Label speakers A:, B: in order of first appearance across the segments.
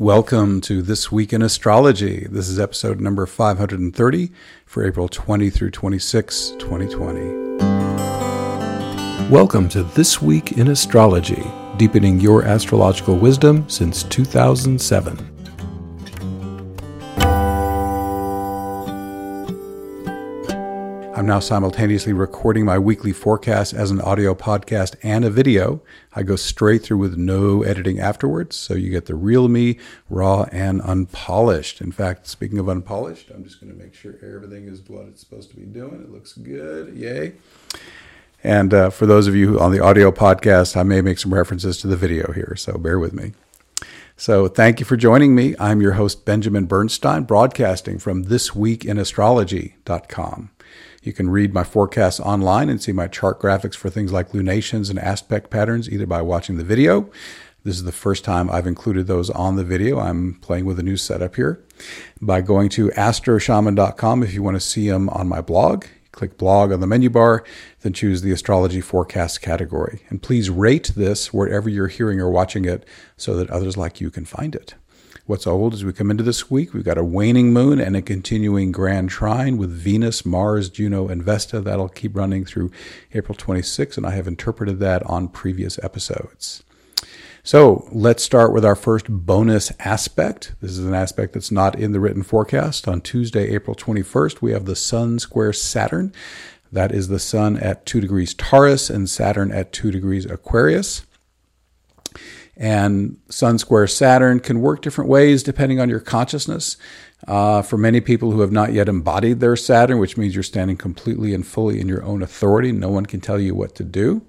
A: Welcome to This Week in Astrology. This is episode number 530 for April 20 through 26, 2020. Welcome to This Week in Astrology, deepening your astrological wisdom since 2007. I'm now simultaneously recording my weekly forecast as an audio podcast and a video. I go straight through with no editing afterwards, so you get the real me, raw and unpolished. In fact, speaking of unpolished, I'm just going to make sure everything is what it's supposed to be doing. It looks good. Yay. And uh, for those of you on the audio podcast, I may make some references to the video here, so bear with me. So, thank you for joining me. I'm your host, Benjamin Bernstein, broadcasting from thisweekinastrology.com. You can read my forecasts online and see my chart graphics for things like lunations and aspect patterns either by watching the video. This is the first time I've included those on the video. I'm playing with a new setup here. By going to astroshaman.com if you want to see them on my blog. Click blog on the menu bar, then choose the astrology forecast category. And please rate this wherever you're hearing or watching it so that others like you can find it. What's old as we come into this week, we've got a waning moon and a continuing grand trine with Venus, Mars, Juno, and Vesta. That'll keep running through April 26, and I have interpreted that on previous episodes. So let's start with our first bonus aspect. This is an aspect that's not in the written forecast. On Tuesday, April 21st, we have the Sun square Saturn. That is the Sun at 2 degrees Taurus and Saturn at 2 degrees Aquarius. And Sun square Saturn can work different ways depending on your consciousness. Uh, for many people who have not yet embodied their Saturn, which means you're standing completely and fully in your own authority, no one can tell you what to do.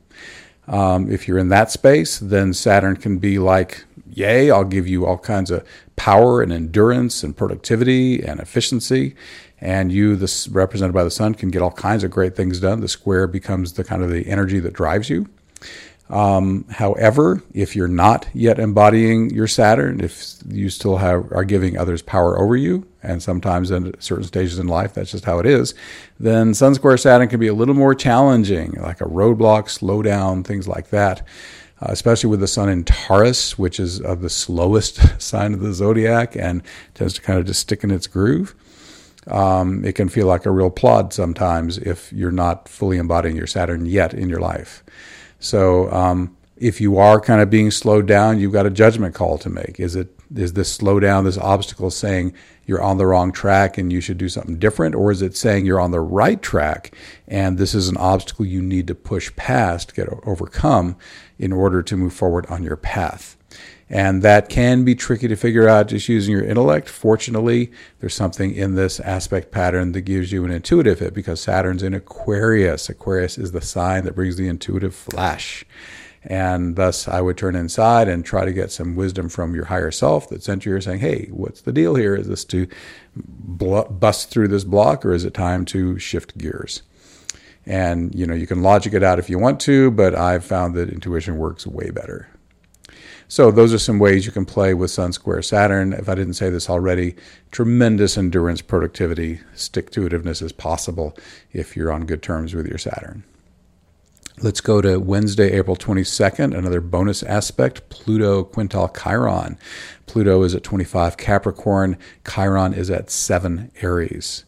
A: Um, if you're in that space, then Saturn can be like, yay, I'll give you all kinds of power and endurance and productivity and efficiency. And you, this represented by the sun, can get all kinds of great things done. The square becomes the kind of the energy that drives you. Um, however, if you're not yet embodying your Saturn, if you still have are giving others power over you, and sometimes in certain stages in life that's just how it is, then Sun square Saturn can be a little more challenging, like a roadblock, slow down, things like that. Uh, especially with the Sun in Taurus, which is of the slowest sign of the zodiac and tends to kind of just stick in its groove. Um, it can feel like a real plod sometimes if you're not fully embodying your Saturn yet in your life. So um, if you are kind of being slowed down, you've got a judgment call to make. Is it is this slowdown, this obstacle saying you're on the wrong track and you should do something different, or is it saying you're on the right track and this is an obstacle you need to push past, get overcome in order to move forward on your path? And that can be tricky to figure out just using your intellect. Fortunately, there's something in this aspect pattern that gives you an intuitive hit because Saturn's in Aquarius. Aquarius is the sign that brings the intuitive flash. And thus, I would turn inside and try to get some wisdom from your higher self that sent you here saying, hey, what's the deal here? Is this to bust through this block or is it time to shift gears? And, you know, you can logic it out if you want to, but I've found that intuition works way better. So those are some ways you can play with Sun Square Saturn. If I didn't say this already, tremendous endurance, productivity, stick to itiveness is possible if you're on good terms with your Saturn. Let's go to Wednesday, April 22nd, another bonus aspect Pluto quintile Chiron. Pluto is at 25 Capricorn, Chiron is at 7 Aries.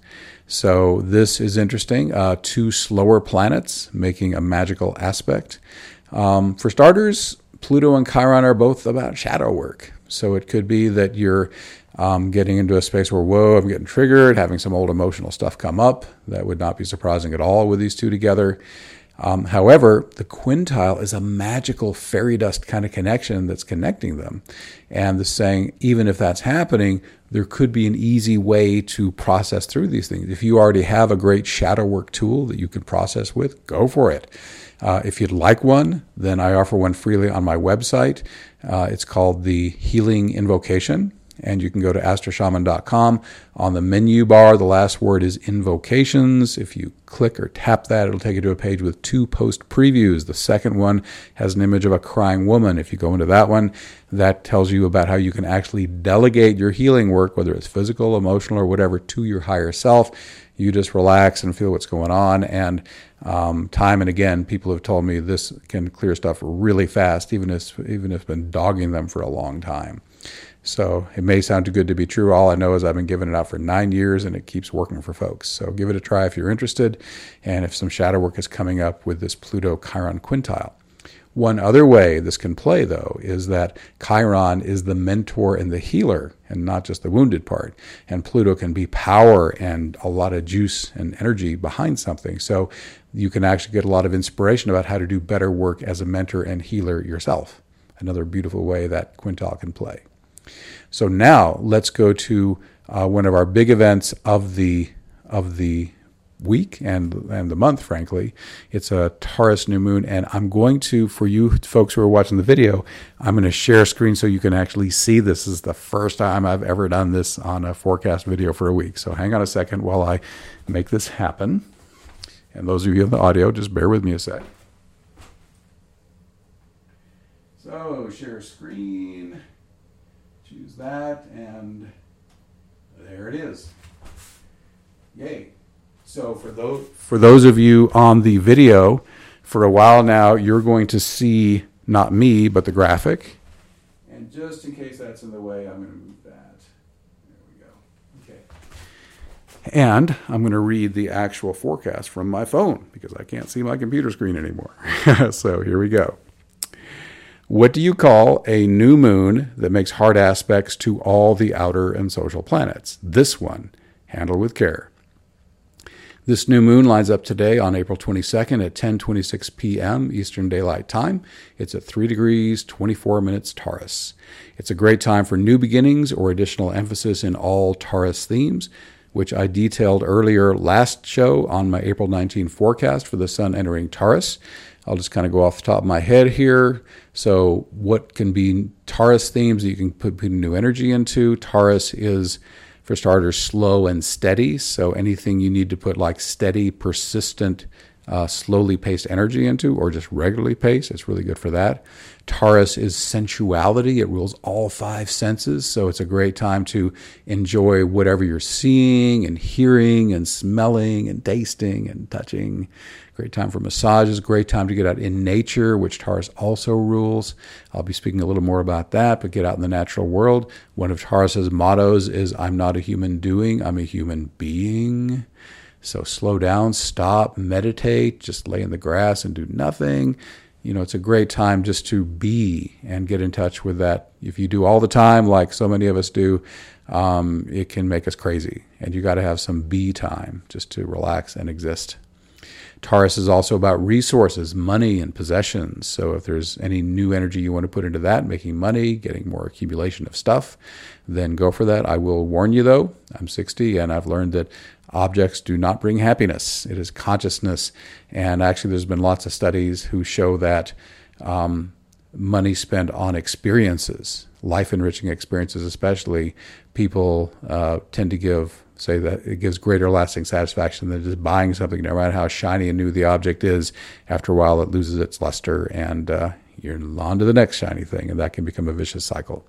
A: So this is interesting. Uh, two slower planets making a magical aspect. Um, for starters, Pluto and Chiron are both about shadow work. So it could be that you're um, getting into a space where, whoa, I'm getting triggered, having some old emotional stuff come up. That would not be surprising at all with these two together. Um, however, the quintile is a magical fairy dust kind of connection that's connecting them. And the saying, even if that's happening, there could be an easy way to process through these things. If you already have a great shadow work tool that you can process with, go for it. Uh, if you'd like one, then I offer one freely on my website. Uh, it's called the Healing Invocation, and you can go to astroshaman.com. On the menu bar, the last word is invocations. If you click or tap that, it'll take you to a page with two post previews. The second one has an image of a crying woman. If you go into that one, that tells you about how you can actually delegate your healing work, whether it's physical, emotional, or whatever, to your higher self. You just relax and feel what's going on. And um, time and again, people have told me this can clear stuff really fast, even if even if it's been dogging them for a long time. So it may sound too good to be true. All I know is I've been giving it out for nine years and it keeps working for folks. So give it a try if you're interested and if some shadow work is coming up with this Pluto Chiron quintile. One other way this can play, though, is that Chiron is the mentor and the healer, and not just the wounded part. And Pluto can be power and a lot of juice and energy behind something. So you can actually get a lot of inspiration about how to do better work as a mentor and healer yourself. Another beautiful way that quintile can play. So now let's go to uh, one of our big events of the of the week and and the month. Frankly, it's a Taurus new moon, and I'm going to for you folks who are watching the video, I'm going to share screen so you can actually see. This is the first time I've ever done this on a forecast video for a week. So hang on a second while I make this happen. And those of you in the audio, just bear with me a sec. So share screen choose that, and there it is. Yay. So for those for those of you on the video, for a while now, you're going to see not me, but the graphic. And just in case that's in the way, I'm going to move that. There we go. Okay. And I'm going to read the actual forecast from my phone because I can't see my computer screen anymore. so here we go. What do you call a new moon that makes hard aspects to all the outer and social planets? This one, handle with care. This new moon lines up today on April 22nd at 10:26 p.m. Eastern Daylight Time. It's at 3 degrees 24 minutes Taurus. It's a great time for new beginnings or additional emphasis in all Taurus themes, which I detailed earlier last show on my April 19 forecast for the sun entering Taurus. I'll just kind of go off the top of my head here. So, what can be Taurus themes that you can put, put new energy into? Taurus is, for starters, slow and steady. So, anything you need to put like steady, persistent, uh, slowly paced energy into, or just regularly paced, it's really good for that. Taurus is sensuality, it rules all five senses. So, it's a great time to enjoy whatever you're seeing and hearing and smelling and tasting and touching. Great time for massages, great time to get out in nature, which Taurus also rules. I'll be speaking a little more about that, but get out in the natural world. One of Taurus's mottos is I'm not a human doing, I'm a human being. So slow down, stop, meditate, just lay in the grass and do nothing. You know, it's a great time just to be and get in touch with that. If you do all the time, like so many of us do, um, it can make us crazy. And you got to have some be time just to relax and exist. Taurus is also about resources, money, and possessions. So if there's any new energy you want to put into that, making money, getting more accumulation of stuff, then go for that. I will warn you though, I'm 60 and I've learned that objects do not bring happiness. It is consciousness. And actually, there's been lots of studies who show that um, money spent on experiences, life enriching experiences, especially, people uh, tend to give say that it gives greater lasting satisfaction than just buying something, no matter how shiny and new the object is. After a while, it loses its luster, and uh, you're on to the next shiny thing, and that can become a vicious cycle.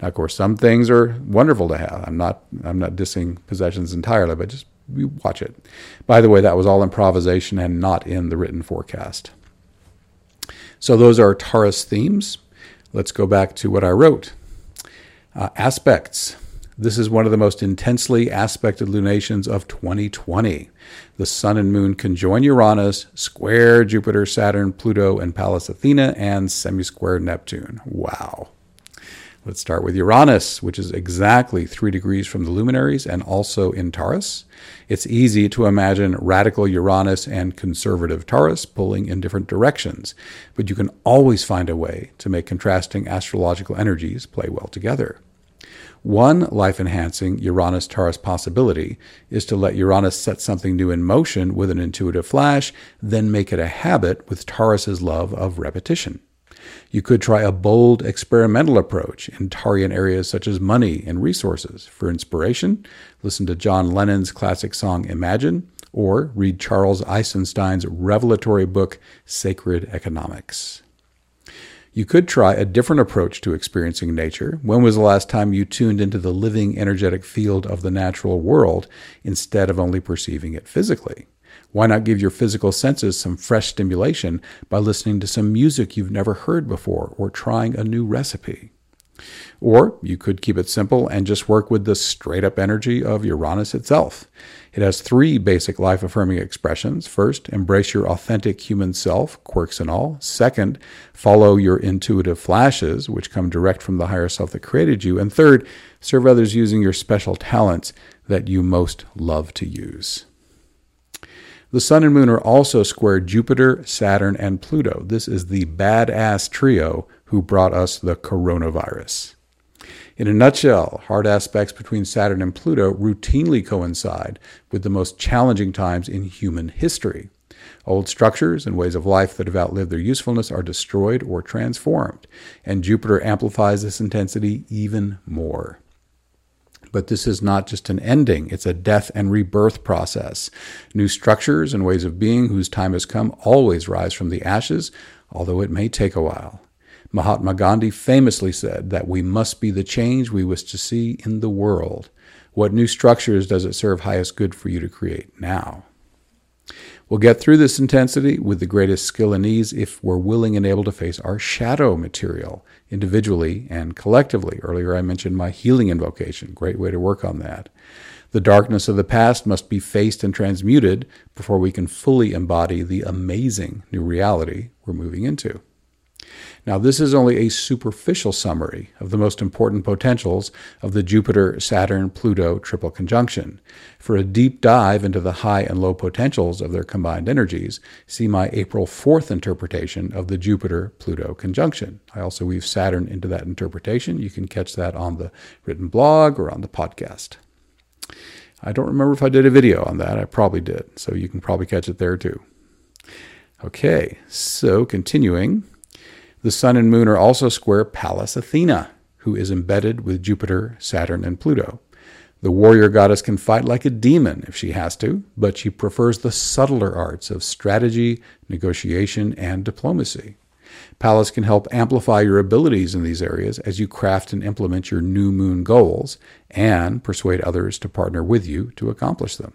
A: Now, of course, some things are wonderful to have. I'm not I'm not dissing possessions entirely, but just watch it. By the way, that was all improvisation and not in the written forecast. So those are Taurus themes. Let's go back to what I wrote. Uh, aspects. This is one of the most intensely aspected lunations of 2020. The Sun and Moon conjoin Uranus, square Jupiter, Saturn, Pluto, and Pallas Athena, and semi square Neptune. Wow. Let's start with Uranus, which is exactly three degrees from the luminaries and also in Taurus. It's easy to imagine radical Uranus and conservative Taurus pulling in different directions, but you can always find a way to make contrasting astrological energies play well together. One life enhancing Uranus Taurus possibility is to let Uranus set something new in motion with an intuitive flash, then make it a habit with Taurus's love of repetition. You could try a bold experimental approach in Taurian areas such as money and resources. For inspiration, listen to John Lennon's classic song Imagine, or read Charles Eisenstein's revelatory book Sacred Economics. You could try a different approach to experiencing nature. When was the last time you tuned into the living energetic field of the natural world instead of only perceiving it physically? Why not give your physical senses some fresh stimulation by listening to some music you've never heard before or trying a new recipe? Or you could keep it simple and just work with the straight up energy of Uranus itself. It has three basic life affirming expressions. First, embrace your authentic human self, quirks and all. Second, follow your intuitive flashes, which come direct from the higher self that created you. And third, serve others using your special talents that you most love to use. The Sun and Moon are also square Jupiter, Saturn, and Pluto. This is the badass trio who brought us the coronavirus. In a nutshell, hard aspects between Saturn and Pluto routinely coincide with the most challenging times in human history. Old structures and ways of life that have outlived their usefulness are destroyed or transformed, and Jupiter amplifies this intensity even more. But this is not just an ending, it's a death and rebirth process. New structures and ways of being whose time has come always rise from the ashes, although it may take a while. Mahatma Gandhi famously said that we must be the change we wish to see in the world. What new structures does it serve highest good for you to create now? We'll get through this intensity with the greatest skill and ease if we're willing and able to face our shadow material individually and collectively. Earlier, I mentioned my healing invocation. Great way to work on that. The darkness of the past must be faced and transmuted before we can fully embody the amazing new reality we're moving into. Now, this is only a superficial summary of the most important potentials of the Jupiter Saturn Pluto triple conjunction. For a deep dive into the high and low potentials of their combined energies, see my April 4th interpretation of the Jupiter Pluto conjunction. I also weave Saturn into that interpretation. You can catch that on the written blog or on the podcast. I don't remember if I did a video on that. I probably did. So you can probably catch it there too. Okay, so continuing. The Sun and Moon are also square Pallas Athena, who is embedded with Jupiter, Saturn, and Pluto. The warrior goddess can fight like a demon if she has to, but she prefers the subtler arts of strategy, negotiation, and diplomacy. Pallas can help amplify your abilities in these areas as you craft and implement your new moon goals and persuade others to partner with you to accomplish them.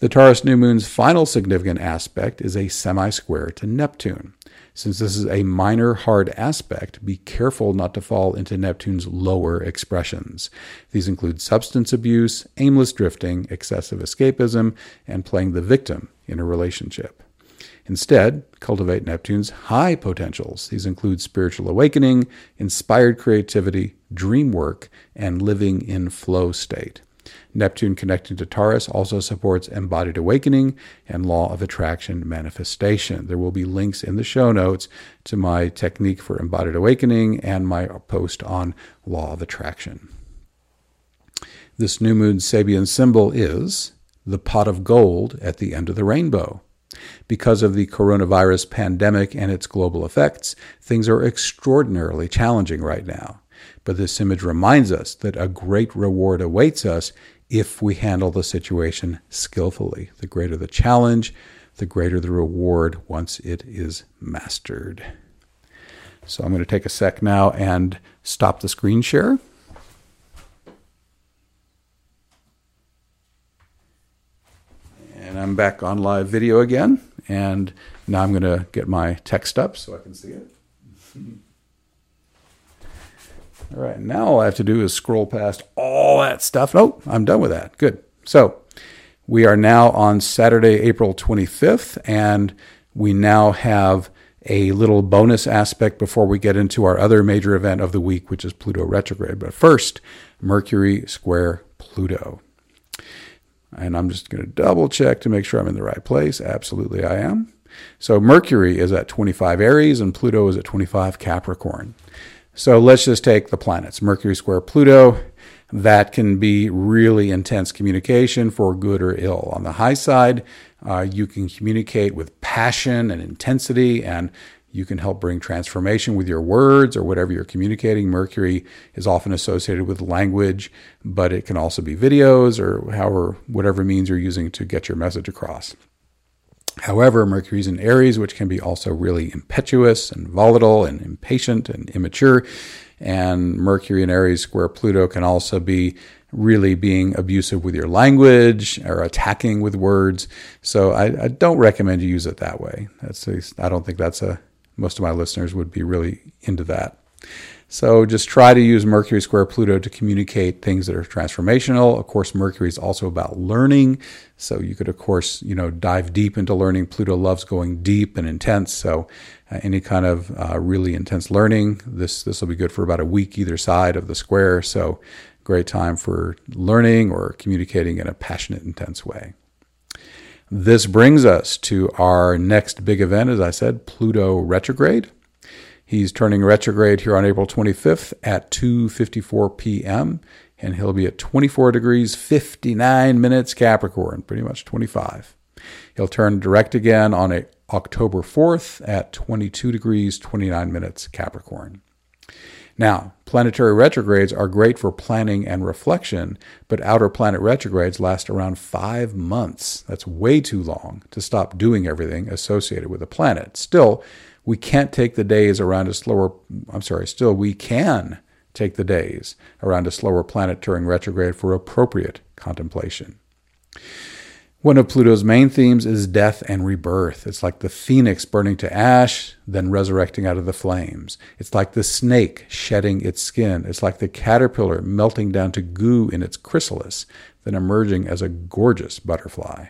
A: The Taurus new moon's final significant aspect is a semi square to Neptune. Since this is a minor hard aspect, be careful not to fall into Neptune's lower expressions. These include substance abuse, aimless drifting, excessive escapism, and playing the victim in a relationship. Instead, cultivate Neptune's high potentials. These include spiritual awakening, inspired creativity, dream work, and living in flow state. Neptune connecting to Taurus also supports embodied awakening and law of attraction manifestation. There will be links in the show notes to my technique for embodied awakening and my post on law of attraction. This new moon Sabian symbol is the pot of gold at the end of the rainbow. Because of the coronavirus pandemic and its global effects, things are extraordinarily challenging right now. But this image reminds us that a great reward awaits us if we handle the situation skillfully. The greater the challenge, the greater the reward once it is mastered. So I'm going to take a sec now and stop the screen share. And I'm back on live video again. And now I'm going to get my text up so I can see it. All right, now all I have to do is scroll past all that stuff. Nope, I'm done with that. Good. So we are now on Saturday, April 25th, and we now have a little bonus aspect before we get into our other major event of the week, which is Pluto retrograde. But first, Mercury square Pluto. And I'm just going to double check to make sure I'm in the right place. Absolutely, I am. So Mercury is at 25 Aries and Pluto is at 25 Capricorn. So let's just take the planets Mercury square Pluto. That can be really intense communication for good or ill. On the high side, uh, you can communicate with passion and intensity, and you can help bring transformation with your words or whatever you're communicating. Mercury is often associated with language, but it can also be videos or however, whatever means you're using to get your message across. However, Mercury's in Aries, which can be also really impetuous and volatile and impatient and immature. And Mercury in Aries square Pluto can also be really being abusive with your language or attacking with words. So I, I don't recommend you use it that way. That's a, I don't think that's a most of my listeners would be really into that. So just try to use Mercury square Pluto to communicate things that are transformational. Of course, Mercury is also about learning. So you could, of course, you know, dive deep into learning. Pluto loves going deep and intense. So uh, any kind of uh, really intense learning, this this will be good for about a week either side of the square. So great time for learning or communicating in a passionate, intense way. This brings us to our next big event, as I said, Pluto retrograde. He's turning retrograde here on April 25th at 2:54 p.m. and he'll be at 24 degrees 59 minutes Capricorn, pretty much 25. He'll turn direct again on a, October 4th at 22 degrees 29 minutes Capricorn. Now, planetary retrogrades are great for planning and reflection, but outer planet retrogrades last around five months. That's way too long to stop doing everything associated with a planet. Still, we can't take the days around a slower, I'm sorry, still, we can take the days around a slower planet during retrograde for appropriate contemplation. One of Pluto's main themes is death and rebirth. It's like the phoenix burning to ash, then resurrecting out of the flames. It's like the snake shedding its skin. It's like the caterpillar melting down to goo in its chrysalis, then emerging as a gorgeous butterfly.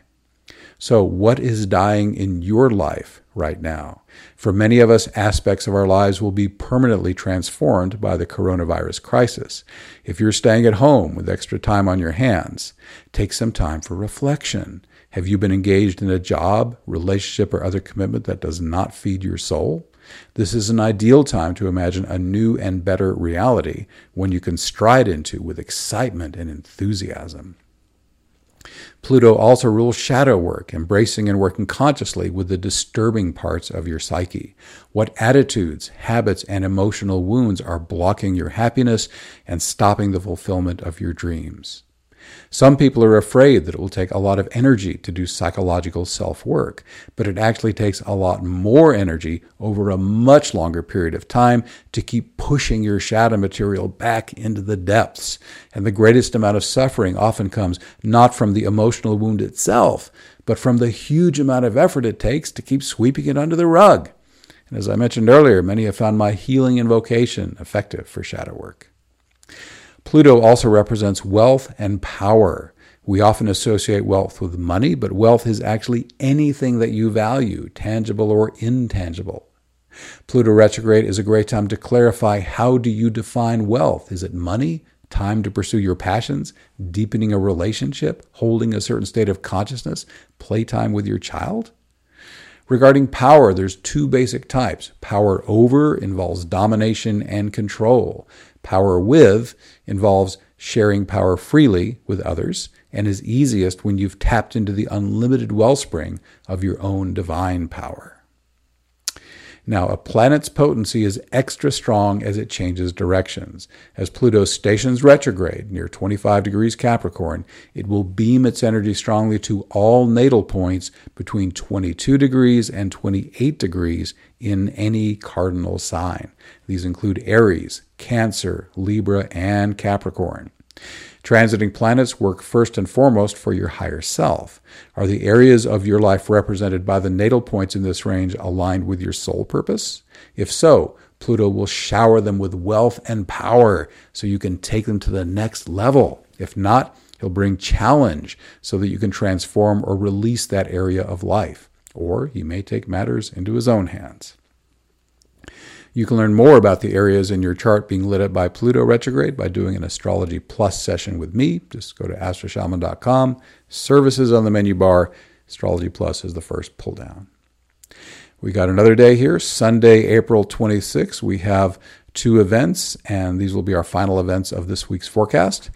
A: So, what is dying in your life right now? For many of us, aspects of our lives will be permanently transformed by the coronavirus crisis. If you're staying at home with extra time on your hands, take some time for reflection. Have you been engaged in a job, relationship, or other commitment that does not feed your soul? This is an ideal time to imagine a new and better reality when you can stride into with excitement and enthusiasm. Pluto also rules shadow work, embracing and working consciously with the disturbing parts of your psyche. What attitudes, habits, and emotional wounds are blocking your happiness and stopping the fulfillment of your dreams? Some people are afraid that it will take a lot of energy to do psychological self work, but it actually takes a lot more energy over a much longer period of time to keep pushing your shadow material back into the depths. And the greatest amount of suffering often comes not from the emotional wound itself, but from the huge amount of effort it takes to keep sweeping it under the rug. And as I mentioned earlier, many have found my healing invocation effective for shadow work. Pluto also represents wealth and power. We often associate wealth with money, but wealth is actually anything that you value, tangible or intangible. Pluto retrograde is a great time to clarify how do you define wealth? Is it money, time to pursue your passions, deepening a relationship, holding a certain state of consciousness, playtime with your child? Regarding power, there's two basic types. Power over involves domination and control. Power with involves sharing power freely with others and is easiest when you've tapped into the unlimited wellspring of your own divine power. Now, a planet's potency is extra strong as it changes directions. As Pluto stations retrograde near 25 degrees Capricorn, it will beam its energy strongly to all natal points between 22 degrees and 28 degrees in any cardinal sign. These include Aries, Cancer, Libra, and Capricorn. Transiting planets work first and foremost for your higher self. Are the areas of your life represented by the natal points in this range aligned with your soul purpose? If so, Pluto will shower them with wealth and power so you can take them to the next level. If not, he'll bring challenge so that you can transform or release that area of life. Or he may take matters into his own hands. You can learn more about the areas in your chart being lit up by Pluto retrograde by doing an Astrology Plus session with me. Just go to astroshaman.com, services on the menu bar. Astrology Plus is the first pull down. We got another day here, Sunday, April 26th. We have two events, and these will be our final events of this week's forecast.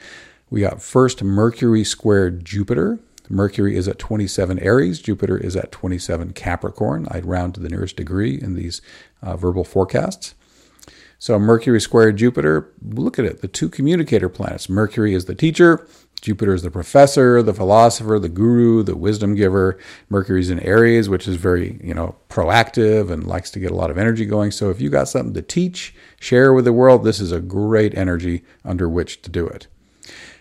A: We got first Mercury squared Jupiter. Mercury is at 27 Aries, Jupiter is at 27 Capricorn. I'd round to the nearest degree in these uh, verbal forecasts. So, Mercury squared Jupiter, look at it, the two communicator planets. Mercury is the teacher, Jupiter is the professor, the philosopher, the guru, the wisdom giver. Mercury's in Aries, which is very, you know, proactive and likes to get a lot of energy going. So if you got something to teach, share with the world, this is a great energy under which to do it.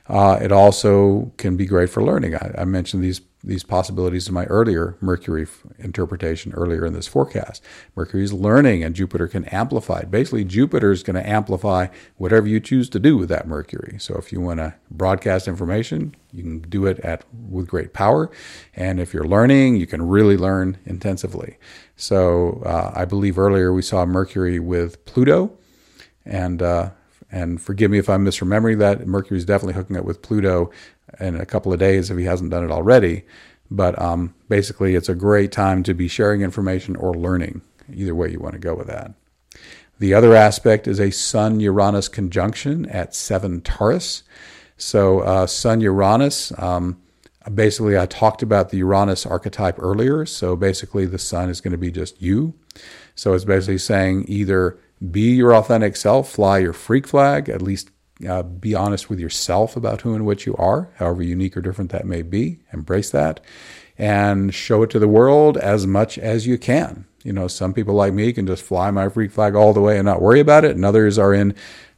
A: Uh, it also can be great for learning. I, I, mentioned these these possibilities in my earlier Mercury interpretation earlier in this forecast. Mercury is learning and Jupiter can amplify. It. Basically, Jupiter is going to amplify whatever you choose to do with that Mercury. So if you want to broadcast information, you can do it at with great power. And if you're learning, you can really learn intensively. So uh, I believe earlier we saw Mercury with Pluto, and uh, and forgive me if I'm misremembering that. Mercury is definitely hooking up with Pluto in a couple of days if he hasn't done it already. But um, basically, it's a great time to be sharing information or learning. Either way you want to go with that. The other aspect is a Sun Uranus conjunction at 7 Taurus. So, uh, Sun Uranus, um, basically, I talked about the Uranus archetype earlier. So, basically, the Sun is going to be just you. So, it's basically saying either be your authentic self, fly your freak flag, at least uh, be honest with yourself about who and what you are, however unique or different that may be. Embrace that and show it to the world as much as you can. You know, some people like me can just fly my freak flag all the way and not worry about it, and others are in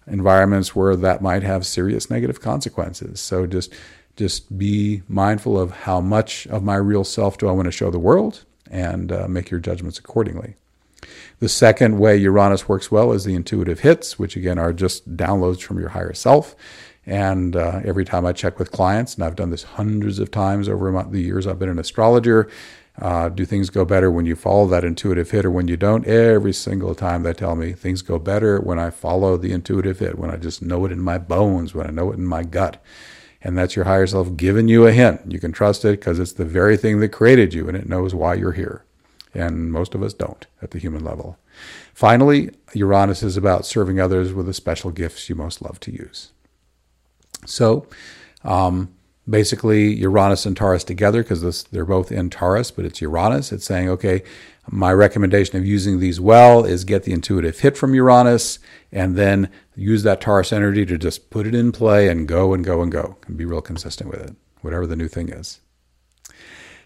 A: environments where that might have serious negative consequences. So just just be mindful of how much of my real self do I want to show the world and uh, make your judgments accordingly. The second way Uranus works well is the intuitive hits, which again are just downloads from your higher self. And uh, every time I check with clients, and I've done this hundreds of times over the years I've been an astrologer, uh, do things go better when you follow that intuitive hit or when you don't? Every single time they tell me things go better when I follow the intuitive hit, when I just know it in my bones, when I know it in my gut. And that's your higher self giving you a hint. You can trust it because it's the very thing that created you and it knows why you're here and most of us don't at the human level. Finally, Uranus is about serving others with the special gifts you most love to use. So, um, basically, Uranus and Taurus together, because they're both in Taurus, but it's Uranus. It's saying, okay, my recommendation of using these well is get the intuitive hit from Uranus and then use that Taurus energy to just put it in play and go and go and go and be real consistent with it, whatever the new thing is.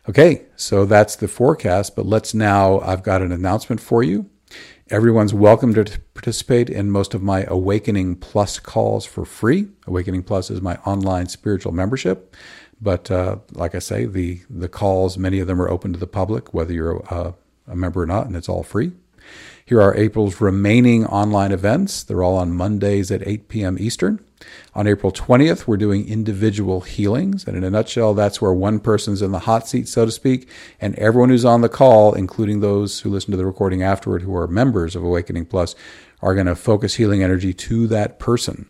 A: Okay, so that's the forecast, but let's now, I've got an announcement for you. Everyone's welcome to participate in most of my Awakening Plus calls for free. Awakening Plus is my online spiritual membership. But uh, like I say, the, the calls, many of them are open to the public, whether you're a, a member or not, and it's all free. Here are April's remaining online events. They're all on Mondays at 8 p.m. Eastern. On April 20th, we're doing individual healings. And in a nutshell, that's where one person's in the hot seat, so to speak, and everyone who's on the call, including those who listen to the recording afterward who are members of Awakening Plus, are going to focus healing energy to that person.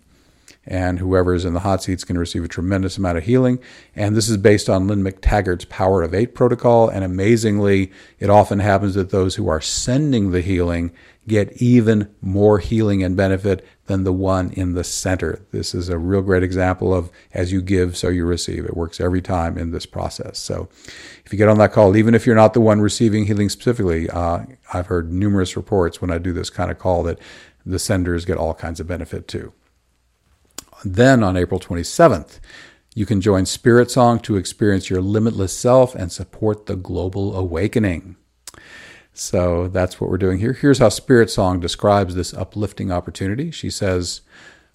A: And whoever is in the hot seat is going to receive a tremendous amount of healing. And this is based on Lynne McTaggart's Power of Eight protocol. And amazingly, it often happens that those who are sending the healing get even more healing and benefit than the one in the center. This is a real great example of as you give, so you receive. It works every time in this process. So if you get on that call, even if you're not the one receiving healing specifically, uh, I've heard numerous reports when I do this kind of call that the senders get all kinds of benefit too. Then on April 27th, you can join Spirit Song to experience your limitless self and support the global awakening. So that's what we're doing here. Here's how Spirit Song describes this uplifting opportunity. She says,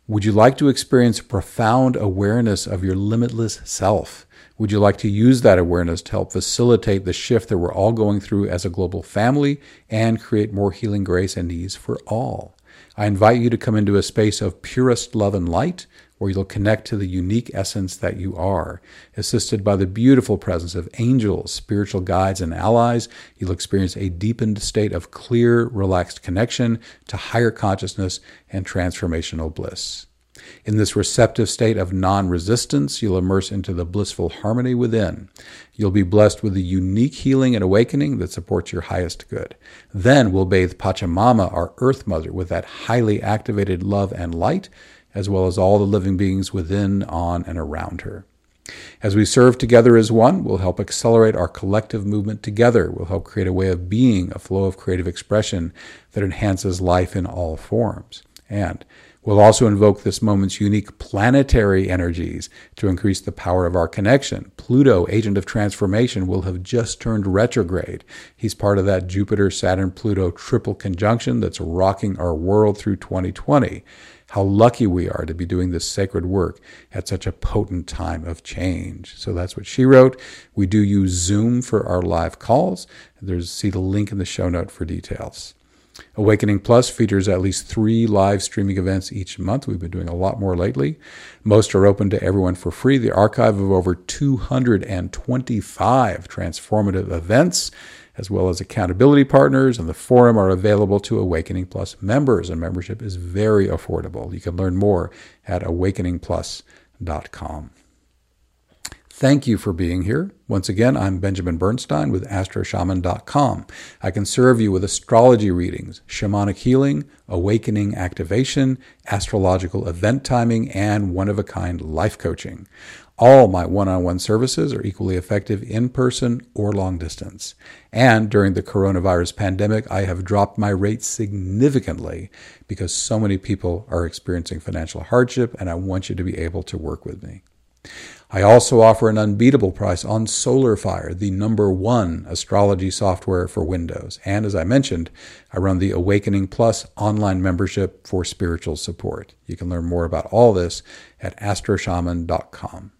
A: Would you like to experience profound awareness of your limitless self? Would you like to use that awareness to help facilitate the shift that we're all going through as a global family and create more healing grace and ease for all? I invite you to come into a space of purest love and light where you'll connect to the unique essence that you are. Assisted by the beautiful presence of angels, spiritual guides, and allies, you'll experience a deepened state of clear, relaxed connection to higher consciousness and transformational bliss. In this receptive state of non resistance, you'll immerse into the blissful harmony within. You'll be blessed with the unique healing and awakening that supports your highest good. Then we'll bathe Pachamama, our Earth Mother, with that highly activated love and light as well as all the living beings within, on, and around her. As we serve together as one, we'll help accelerate our collective movement together. We'll help create a way of being, a flow of creative expression that enhances life in all forms. And we'll also invoke this moment's unique planetary energies to increase the power of our connection. Pluto, agent of transformation, will have just turned retrograde. He's part of that Jupiter Saturn Pluto triple conjunction that's rocking our world through 2020. how lucky we are to be doing this sacred work at such a potent time of change. So that's what she wrote. We do use Zoom for our live calls. There's see the link in the show note for details. Awakening Plus features at least three live streaming events each month. We've been doing a lot more lately. Most are open to everyone for free. The archive of over 225 transformative events, as well as accountability partners, and the forum are available to Awakening Plus members. And membership is very affordable. You can learn more at awakeningplus.com. Thank you for being here. Once again, I'm Benjamin Bernstein with AstroShaman.com. I can serve you with astrology readings, shamanic healing, awakening activation, astrological event timing, and one of a kind life coaching. All my one on one services are equally effective in person or long distance. And during the coronavirus pandemic, I have dropped my rates significantly because so many people are experiencing financial hardship, and I want you to be able to work with me. I also offer an unbeatable price on SolarFire, the number one astrology software for Windows. And as I mentioned, I run the Awakening Plus online membership for spiritual support. You can learn more about all this at astroshaman.com.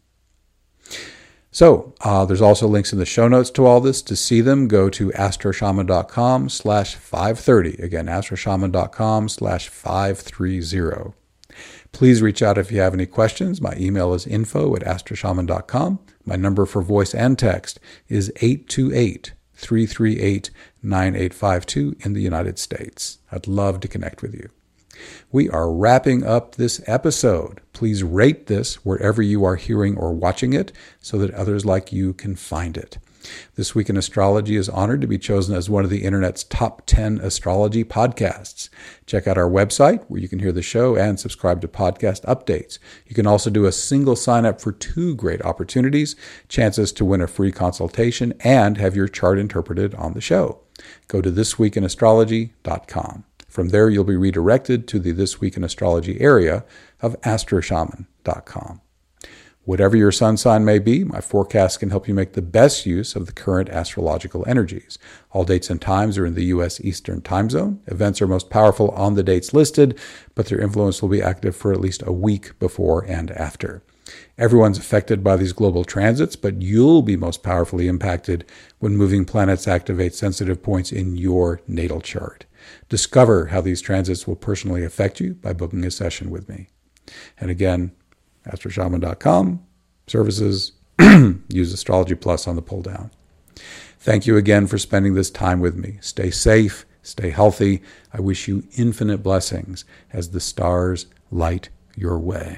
A: So uh, there's also links in the show notes to all this. To see them, go to astroshaman.com slash 530. Again, astroshaman.com slash 530. Please reach out if you have any questions. My email is info at astroshaman.com. My number for voice and text is 828 338 9852 in the United States. I'd love to connect with you. We are wrapping up this episode. Please rate this wherever you are hearing or watching it so that others like you can find it. This Week in Astrology is honored to be chosen as one of the internet's top 10 astrology podcasts. Check out our website where you can hear the show and subscribe to podcast updates. You can also do a single sign up for two great opportunities, chances to win a free consultation, and have your chart interpreted on the show. Go to thisweekinastrology.com. From there, you'll be redirected to the This Week in Astrology area of astroshaman.com. Whatever your sun sign may be, my forecast can help you make the best use of the current astrological energies. All dates and times are in the U.S. Eastern Time Zone. Events are most powerful on the dates listed, but their influence will be active for at least a week before and after. Everyone's affected by these global transits, but you'll be most powerfully impacted when moving planets activate sensitive points in your natal chart. Discover how these transits will personally affect you by booking a session with me. And again, astroshaman.com, services, use Astrology Plus on the pull down. Thank you again for spending this time with me. Stay safe, stay healthy. I wish you infinite blessings as the stars light your way.